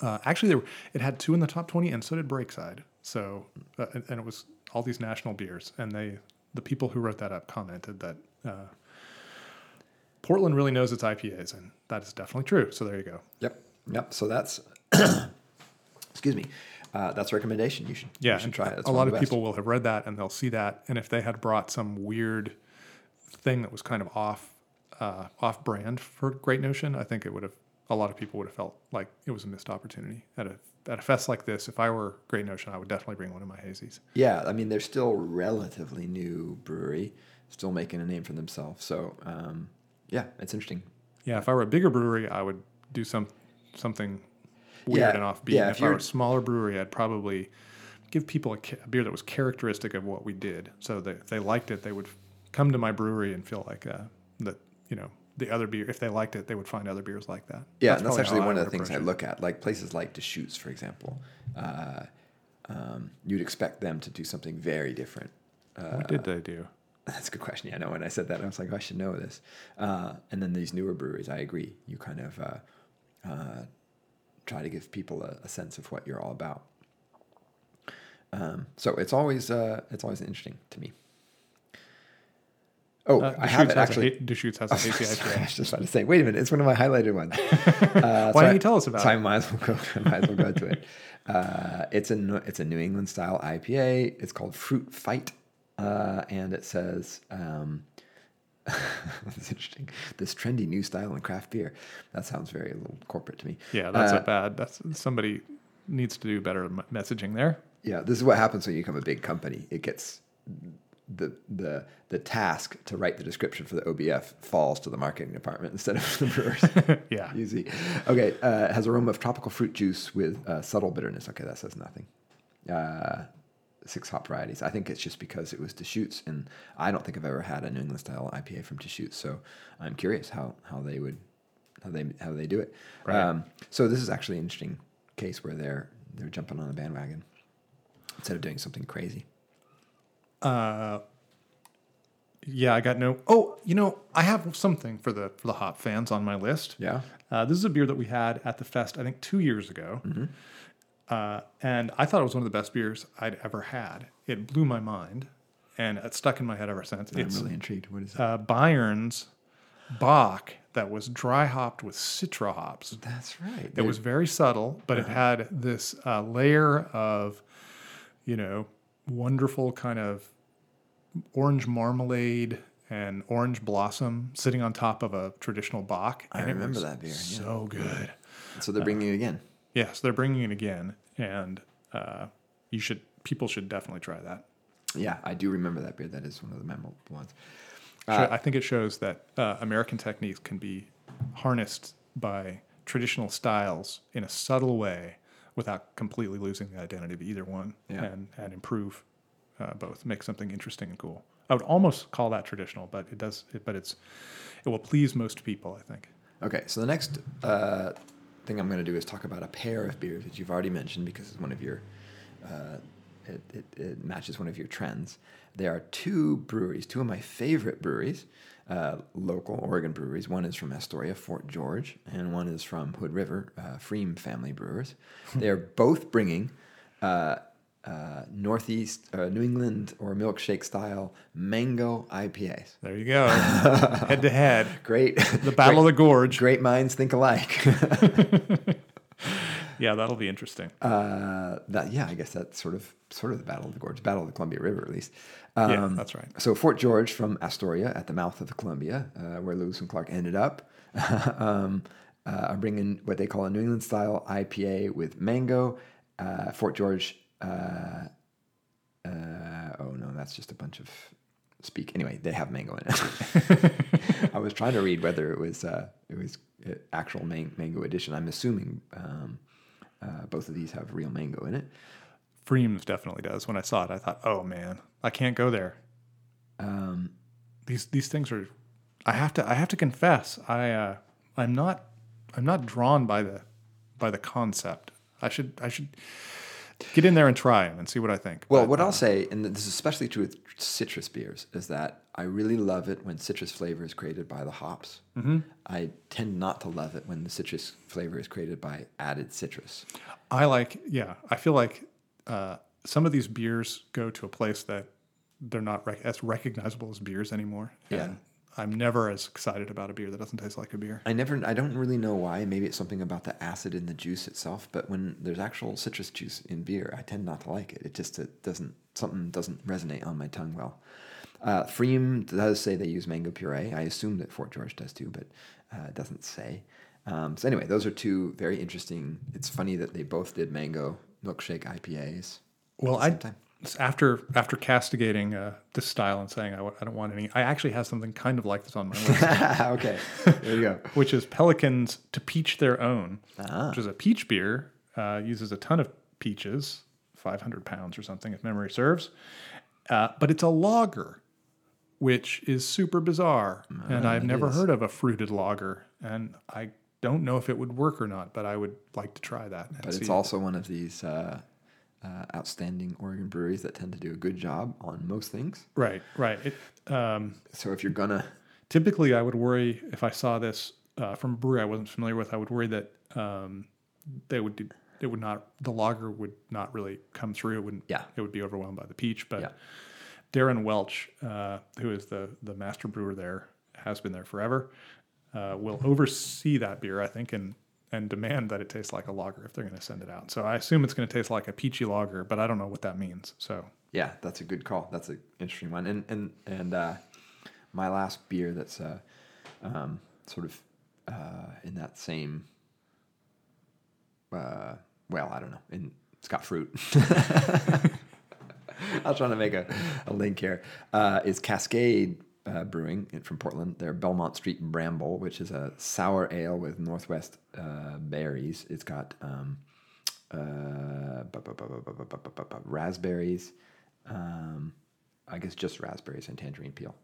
uh, actually, there were, it had two in the top 20, and so did Breakside. So, uh, and, and it was all these national beers. And they, the people who wrote that up commented that uh, Portland really knows its IPAs, and that is definitely true. So there you go. Yep. Yep. So that's excuse me, uh, that's a recommendation. You should Yeah, you should try it. It's a lot of best. people will have read that and they'll see that, and if they had brought some weird thing that was kind of off uh, off brand for Great Notion, I think it would have a lot of people would have felt like it was a missed opportunity at a at a fest like this. If I were Great Notion, I would definitely bring one of my hazies. Yeah, I mean they're still relatively new brewery, still making a name for themselves. So um, yeah, it's interesting. Yeah, if I were a bigger brewery, I would do some something weird Yeah, and offbeat. yeah, if if I were a smaller brewery, I'd probably give people a, ca- a beer that was characteristic of what we did, so that if they liked it, they would come to my brewery and feel like uh, you know the other beer. If they liked it, they would find other beers like that. Yeah, and that's actually one of the things I look at, like places like Deschutes, for example. Uh, um, you'd expect them to do something very different. Uh, What did they do? That's a good question. Yeah, I know when I said that, I was like, oh, I should know this. Uh, and then these newer breweries, I agree. You kind of uh, uh, try to give people a, a sense of what you're all about. Um, so it's always uh, it's always interesting to me. Oh, Uh, I have it actually. A, Deschutes has a hazy Sorry, I was just about to say, wait a minute, it's one of my highlighted ones. Uh, Why so don't I- you tell us about so I it? might as well go. I might as well go to it. Uh, it's a New- it's a New England style IPA. It's called Fruit Fight, uh, and it says. Um, that's interesting. This trendy new style in craft beer. That sounds very a little corporate to me. Yeah, that's Uh, a bad. That's somebody needs to do better messaging there. Yeah, this is what happens when you become a big company. It gets the the the task to write the description for the OBF falls to the marketing department instead of the brewers. Yeah. Easy. Okay, uh, it has aroma of tropical fruit juice with uh, subtle bitterness. Okay, that says nothing. Uh, six hop varieties. I think it's just because it was Deschutes, and I don't think I've ever had a New England style IPA from Deschutes. So I'm curious how how they would how they how they do it. Right. Um, so this is actually an interesting case where they're they're jumping on a bandwagon instead of doing something crazy. Uh, yeah, I got no. Oh, you know, I have something for the for the hop fans on my list. Yeah. Uh, this is a beer that we had at the fest, I think, two years ago, Mm-hmm. uh, and I thought it was one of the best beers I'd ever had. It blew my mind, and it's stuck in my head ever since. I'm It's really intrigued. What is it? uh, Bayern's Bock that was dry hopped with citra hops. That's right. It was very subtle, but it had this uh, layer of, you know, wonderful kind of orange marmalade and orange blossom sitting on top of a traditional Bock. I remember that beer, yeah. So good. so they're bringing it again. Yes, they're bringing it again, and uh, you should. People should definitely try that. Yeah, I do remember that beer. That is one of the memorable ones. Uh, I think it shows that uh, American techniques can be harnessed by traditional styles in a subtle way without completely losing the identity of either one Yeah. and, and improve uh, both, make something interesting and cool. I would almost call that traditional, but it does, it, but it's, it will please most people, I think. Okay, so the next uh, thing I'm going to do is talk about a pair of beers that you've already mentioned because it's one of your, uh, it, it, it matches one of your trends. There are two breweries, two of my favorite breweries, uh, local Oregon breweries. One is from Astoria, Fort George, and one is from Hood River, uh, pFriem Family Brewers. they are both bringing uh, uh, Northeast, uh, New England or milkshake style mango IPAs. There you go. head to head. Great. The Battle of the Gorge. Great minds think alike. Yeah, that'll be interesting. uh, that yeah, I guess that's sort of sort of the Battle of the Gorge, Battle of the Columbia River, at least. Yeah, Um, that's right. So Fort George from Astoria at the mouth of the Columbia, uh, where Lewis and Clark ended up, um, uh, are bringing what they call a New England style IPA with mango. Uh, Fort George. Uh, uh, oh no, that's just a bunch of speak. Anyway, they have mango in it. I was trying to read whether it was uh, it was actual man- mango edition. I'm assuming um, uh, both of these have real mango in it. pFriem's definitely does. When I saw it, I thought, oh man, I can't go there. Um, these these things are I have to I have to confess I uh, I'm not I'm not drawn by the by the concept. I should I should get in there and try them and see what I think. Well, But, what uh, I'll say, and this is especially true with citrus beers, is that I really love it when citrus flavor is created by the hops. Mm-hmm. I tend not to love it when the citrus flavor is created by added citrus. I like yeah I feel like uh, some of these beers go to a place that they're not rec- as recognizable as beers anymore. Yeah. And I'm never as excited about a beer that doesn't taste like a beer. I never, I don't really know why. Maybe it's something about the acid in the juice itself. But when there's actual citrus juice in beer, I tend not to like it. It just it doesn't, something doesn't resonate on my tongue well. Uh, pFriem does say they use mango puree. I assume that Fort George does too, but uh, it doesn't say. Um, so anyway, those are two very interesting. It's funny that they both did mango milkshake IPAs. Well, at the I time. After after castigating uh, this style and saying I w- I don't want any, I actually have something kind of like this on my list, okay, there you go. which is Pelican's To Peach Their Own, Ah. which is a peach beer. Uh, uses a ton of peaches, 500 pounds or something, if memory serves. Uh, but it's a lager, which is super bizarre, and I've never is. heard of a fruited lager, and I don't know if it would work or not, but I would like to try that. But it's also one of these uh, uh, outstanding Oregon breweries that tend to do a good job on most things. right, right. It, um, So if you're gonna, typically I would worry if I saw this uh, from a brewery I wasn't familiar with. I would worry that um, they would do, it would not the lager would not really come through. It wouldn't. Yeah. It would be overwhelmed by the peach. But Yeah. Darron Welch, uh, who is the the master brewer there, has been there forever. Uh, will oversee that beer, I think, and and demand that it tastes like a lager if they're going to send it out. So I assume it's going to taste like a peachy lager, but I don't know what that means. So yeah, that's a good call. That's an interesting one. And and and uh, my last beer that's uh, um, sort of uh, in that same. Uh, well, I don't know. In it's got fruit. I was trying to make a, a link here. Uh, is Cascade uh, Brewing from Portland. Their Belmont Street Bramble, which is a sour ale with Northwest uh, berries. It's got raspberries, I guess just raspberries and tangerine peel.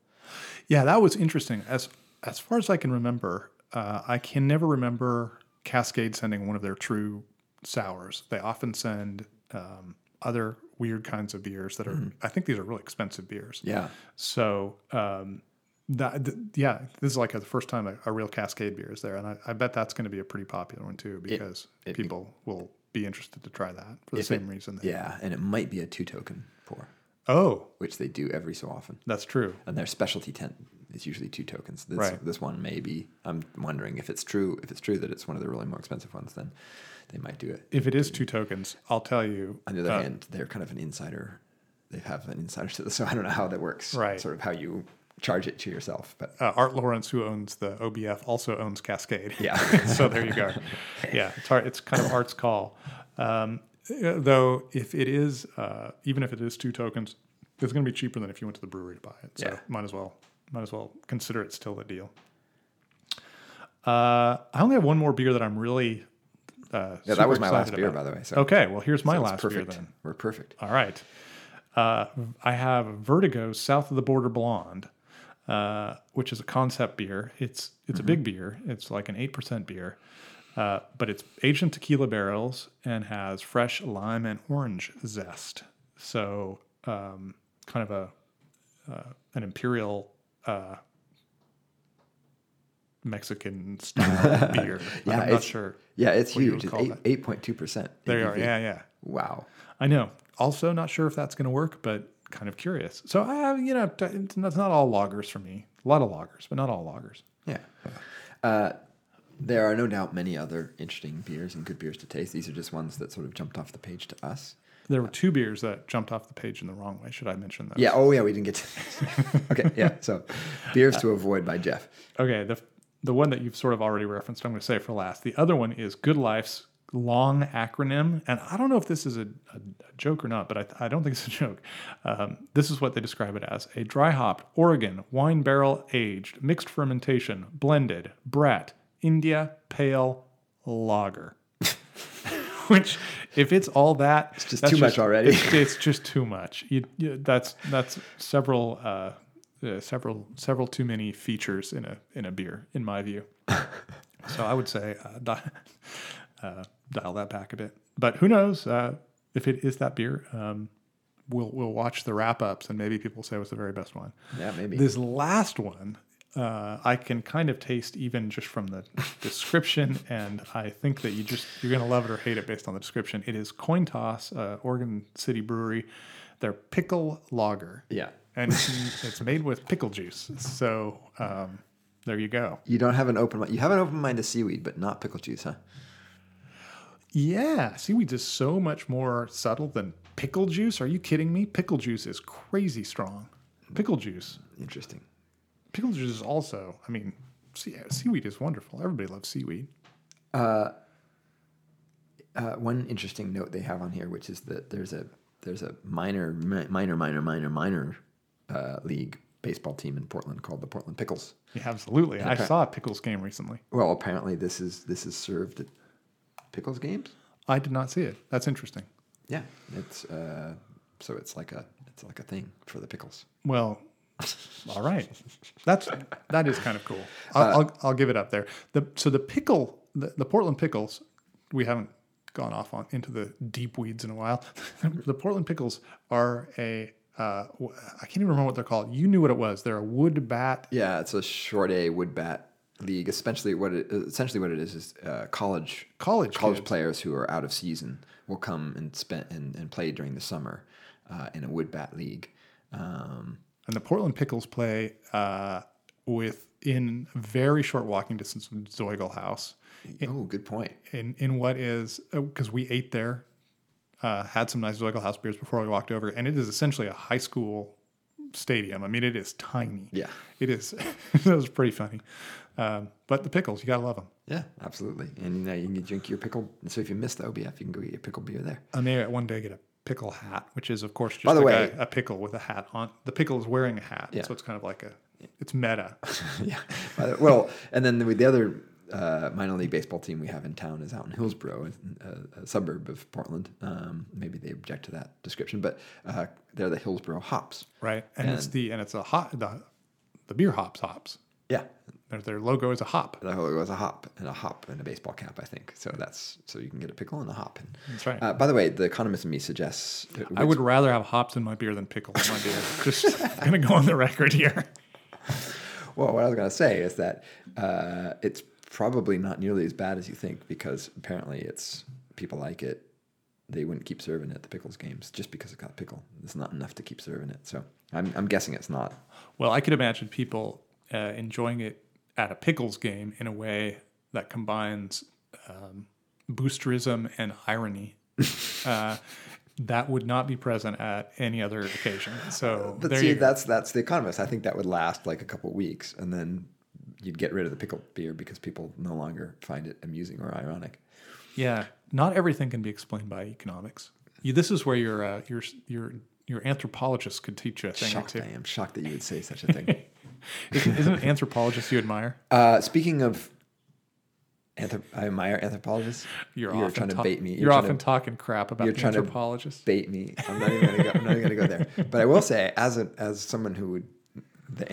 Yeah, that was interesting. As as far as I can remember, I can never remember Cascade sending one of their true sours. They often send um, other weird kinds of beers that are. I think these are really expensive beers. Yeah, So um, that th- yeah, this is like the first time a, a real Cascade beer is there, and I, I bet that's going to be a pretty popular one too because it- people will be interested to try that for the same it- reason. Yeah, and it might be a two token pour, Oh, which they do every so often. that's true. And their specialty tent is usually two tokens. This, Right. this one may be. I'm wondering if it's true. If it's true that it's one of the really more expensive ones, then they might do it. If it is two tokens, I'll tell you. On the other uh, hand, they're kind of an insider. They have an insider to this, so I don't know how that works. Right. Sort of how you charge it to yourself, but uh, Art Larrance, who owns the OBF, also owns Cascade. Yeah. so there you go. Yeah, it's hard, it's kind of Art's call. Um, uh, though, if it is, uh, even if it is two tokens, it's going to be cheaper than if you went to the brewery to buy it. So Yeah. might as well, might as well consider it still a deal. Uh, I only have one more beer that I'm really. Uh, yeah, that was my last beer, about. by the way. So Okay, well here's my so last perfect. beer then. We're perfect. All right. Uh, I have Vertigo South of the Border Blonde, uh, which is a concept beer. It's it's a big beer. It's like an eight percent beer, uh, but it's aged in tequila barrels and has fresh lime and orange zest. So um, kind of a uh, an imperial uh, Mexican style beer. Yeah, I'm not sure. Yeah, it's huge. It's eight point two percent. There you are. Yeah, yeah. Wow. I know. Also, not sure if that's going to work, but kind of curious. So, I, you know, t- it's not, it's not all lagers for me. A lot of lagers, but not all lagers. Yeah. Uh, there are no doubt many other interesting beers and good beers to taste. These are just ones that sort of jumped off the page to us. There were two beers that jumped off the page in the wrong way. Should I mention those? Yeah. Oh, yeah. We didn't get to. okay. Yeah. So, beers to avoid by Jeff. Okay. The the one that you've sort of already referenced, I'm going to say for last. The other one is Good Life's long acronym, and I don't know if this is a, a, joke or not, but I, I don't think it's a joke. Um, this is what they describe it as: a dry hopped Oregon wine barrel aged mixed fermentation blended Brett India Pale Lager. Which, if it's all that, it's just too much already. It's, it's just too much. You, you, that's that's several uh, uh, several several too many features in a in a beer, in my view. so I would say uh, di- uh, dial that back a bit. But who knows uh, if it is that beer? Um, we'll we'll watch the wrap ups and maybe people say it was the very best one. Yeah. Maybe. This last one, uh, I can kind of taste even just from the description, and I think that you just you're gonna love it or hate it based on the description. It is Coin Toss, uh, Oregon City Brewery, their pickle lager, yeah. And it's, made with pickle juice. So um, there you go. You don't have an open mind. You have an open mind to seaweed, but not pickle juice, huh? Yeah, seaweed is so much more subtle than pickle juice. Are you kidding me? Pickle juice is crazy strong. Pickle juice. Interesting. Pickle juice is also, I mean, seaweed is wonderful. Everybody loves seaweed. Uh, one interesting note they have on here, which is that there's a there's a minor mi- minor minor minor minor uh, league baseball team in Portland called the Portland Pickles. Yeah, absolutely. I saw a pickles game recently. Well, apparently this is this is served at Pickles games. I did not see it. That's interesting. Yeah, it's uh, so it's like a it's like a thing for the pickles. Well, all right. That's that is kind of cool. I'll, Uh, I'll, I'll give it up there. The so the pickle the, the Portland pickles we haven't gone off on into the deep weeds in a while. the Portland pickles are a uh, I can't even remember what they're called. You knew what it was. They're a wood bat. Yeah, it's a short A wood bat league. Essentially, what it essentially what it is is uh, college College college kids. players who are out of season will come and spend and, and play during the summer uh, in a wood bat league. Um, And the Portland Pickles play uh, within very short walking distance from Zoiglhaus. oh, good point. in in what is because we ate there, uh, had some nice Zoiglhaus beers before we walked over, and it is essentially a high school stadium. I mean, it is tiny. Yeah. it is. that was pretty funny. Um, but the pickles, you gotta love them. Yeah, absolutely. And you know you can drink your pickle. So if you miss the OBF, you can go get your pickle beer there. I may one day get a pickle hat, which is of course just By the like way- a, a pickle with a hat on. The pickle is wearing a hat, Yeah. so it's kind of like a. It's meta. yeah. Uh, well, and then the, the other uh, minor league baseball team we have in town is out in Hillsboro, a, a suburb of Portland. Um, maybe they object to that description, but uh, they're the Hillsboro Hops. right? And, it's the and it's a hot the the beer hops hops. Yeah, Their, their logo is a hop. the logo is a hop and a hop and a baseball cap, I think. So that's so you can get a pickle and a hop. And, That's right. Uh, by the way, the economist in me suggests I would rather have hops in my beer than pickles in my beer. Just gonna go on the record here. Well, what I was going to say is that uh, it's probably not nearly as bad as you think because apparently it's people like it. They wouldn't keep serving it at the pickles games just because it got pickle. It's not enough to keep serving it. So I'm, I'm guessing it's not. Well, I could imagine people uh, enjoying it at a pickles game in a way that combines um, boosterism and irony. uh, that would not be present at any other occasion. So But see, that's that's the economist. I think that would last like a couple weeks, and then you'd get rid of the pickle beer because people no longer find it amusing or ironic. Yeah, not everything can be explained by economics. You, this is where your uh, your your your anthropologist could teach you a thing Shocked or I am. Shocked that you would say such a thing. Isn't, isn't an anthropologist you admire? uh, speaking of anthrop- I admire anthropologists. You're, You're often trying to ta- bait me. You're, to- often talking crap about you're trying to anthropologists. bait me. I'm not even gonna go. I'm not even gonna go there. But I will say, as a as someone who would, the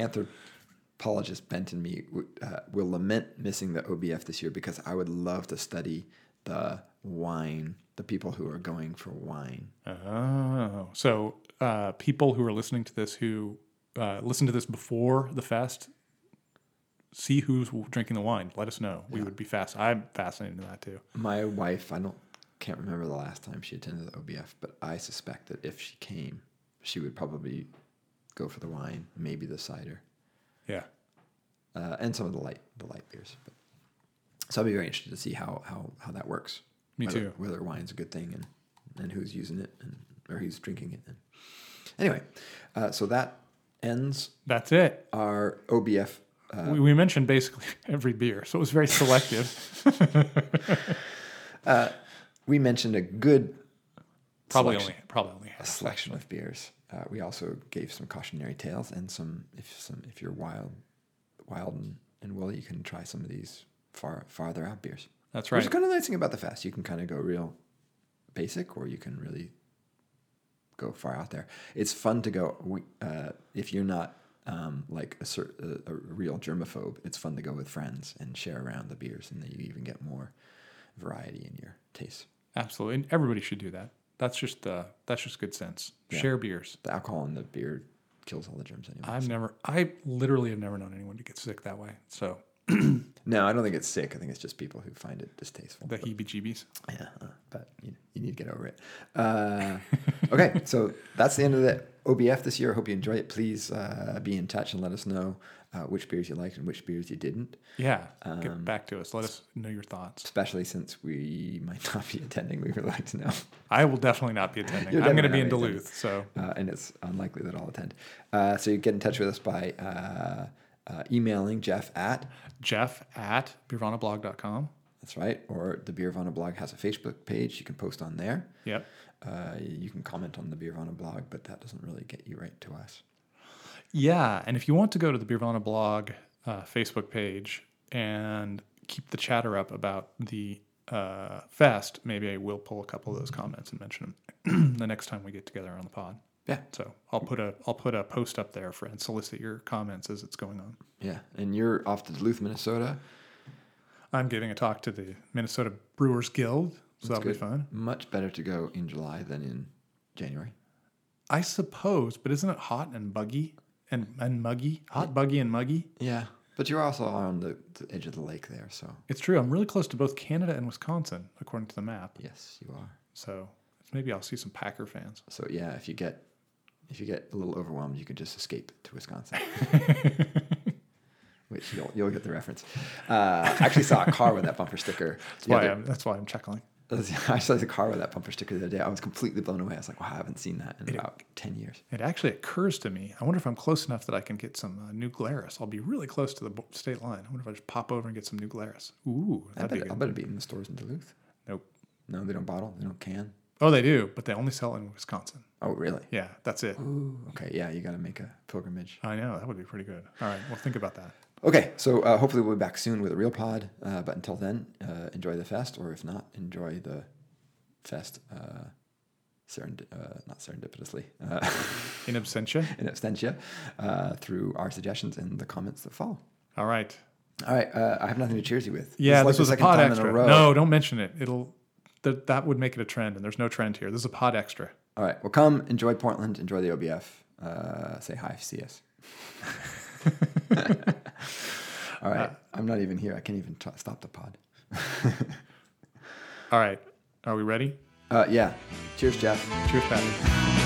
anthropologist bent in me uh, will lament missing the OBF this year because I would love to study the wine, the people who are going for wine. Oh, so uh, people who are listening to this who uh, listen to this before the fest, see who's drinking the wine. Let us know. We would be fast. I'm fascinated in that too. My wife, I don't can't remember the last time she attended the OBF, but I suspect that if she came, she would probably go for the wine, maybe the cider. Yeah. uh, and some of the light the light beers. But, so I'll be very interested to see how how, how that works. Me whether, too. Whether wine's a good thing and and who's using it and or who's drinking it. And anyway, uh, so that ends That's it. our OBF. Uh, we, we mentioned basically every beer, so it was very selective. we mentioned a good probably selection, only probably only half. selection of beers. Uh, we also gave some cautionary tales and some if some if you're wild wild and, and woolly, you can try some of these far farther out beers. That's right. Which is kind of the nice thing about the fest. You can kind of go real basic, or you can really go far out there. It's fun to go we, uh, if you're not um, like a, a, a real germaphobe. It's fun to go with friends and share around the beers, and then you even get more variety in your taste. Absolutely, and everybody should do that. That's just uh, that's just good sense. Yeah. Share beers. The alcohol in the beer kills all the germs anyway. I've never, I literally have never known anyone to get sick that way. So no, I don't think it's sick. I think it's just people who find it distasteful. the heebie-jeebies. Yeah, uh, but you, you need to get over it. Uh, okay, so that's the end of the OBF this year. I hope you enjoy it. Please uh, be in touch and let us know uh, which beers you liked and which beers you didn't. Yeah, Um, get back to us. Let us know your thoughts. Especially since we might not be attending, we would like to know. I will definitely not be attending. I'm going to be in not attending. Duluth, so uh, and it's unlikely that I'll attend. Uh, so you get in touch with us by uh, emailing Jeff at Jeff at beervanablog.com. that's right, or the Beervana blog has a Facebook page. You can post on there. Yep. Uh, you can comment on the Beervana blog, but that doesn't really get you right to us. Yeah, and if you want to go to the Beervana blog uh, Facebook page and keep the chatter up about the uh, fest, maybe I will pull a couple of those comments and mention them the next time we get together on the pod. Yeah, So I'll put a I'll put a post up there for and solicit your comments as it's going on. yeah. And you're off to Duluth, Minnesota. I'm giving a talk to the Minnesota Brewers Guild, so That's that'll good. be fun. Much better to go in July than in January. I suppose, but isn't it hot and buggy and and muggy? Hot, buggy, and muggy. Yeah, but you're also on the, the edge of the lake there, so It's true. I'm really close to both Canada and Wisconsin, according to the map. yes, you are. So maybe I'll see some Packer fans. So yeah, if you get if you get a little overwhelmed, you can just escape to Wisconsin. Which you'll you'll get the reference. Uh, I actually saw a car with that bumper sticker. That's why other- I'm that's why I'm chuckling. I saw the car with that bumper sticker the other day. I was completely blown away. I was like, wow, I haven't seen that in It- about ten years. It actually occurs to me. I wonder if I'm close enough that I can get some uh, New Glarus. I'll be really close to the state line. I wonder if I just pop over and get some New Glarus. Ooh, I bet, be I bet it'd be in the stores in Duluth. Nope. No, they don't bottle. They don't can. Oh, they do, but they only sell it in Wisconsin. Oh, really? Yeah, that's it. Ooh, okay. Yeah, you got to make a pilgrimage. I know that would be pretty good. All right, well, think about that. Okay, so uh, hopefully we'll be back soon with a real pod. Uh, but until then, uh, enjoy the fest, or if not, enjoy the fest. Uh, serend- uh, not serendipitously, uh, In absentia. in absentia, uh, through our suggestions and the comments that follow. All right. All right, uh, I have nothing to cheers you with. Yeah, is this, like was the a pod time extra. in a row. No, don't mention it. It'll that that would make it a trend, and there's no trend here. This is a pod extra. All right, well, come enjoy Portland, enjoy the OBF. Uh, say hi, see us. All right, I'm not even here. I can't even t- stop the pod. All right, are we ready? Uh, yeah. Cheers, Jeff. Cheers, Pat.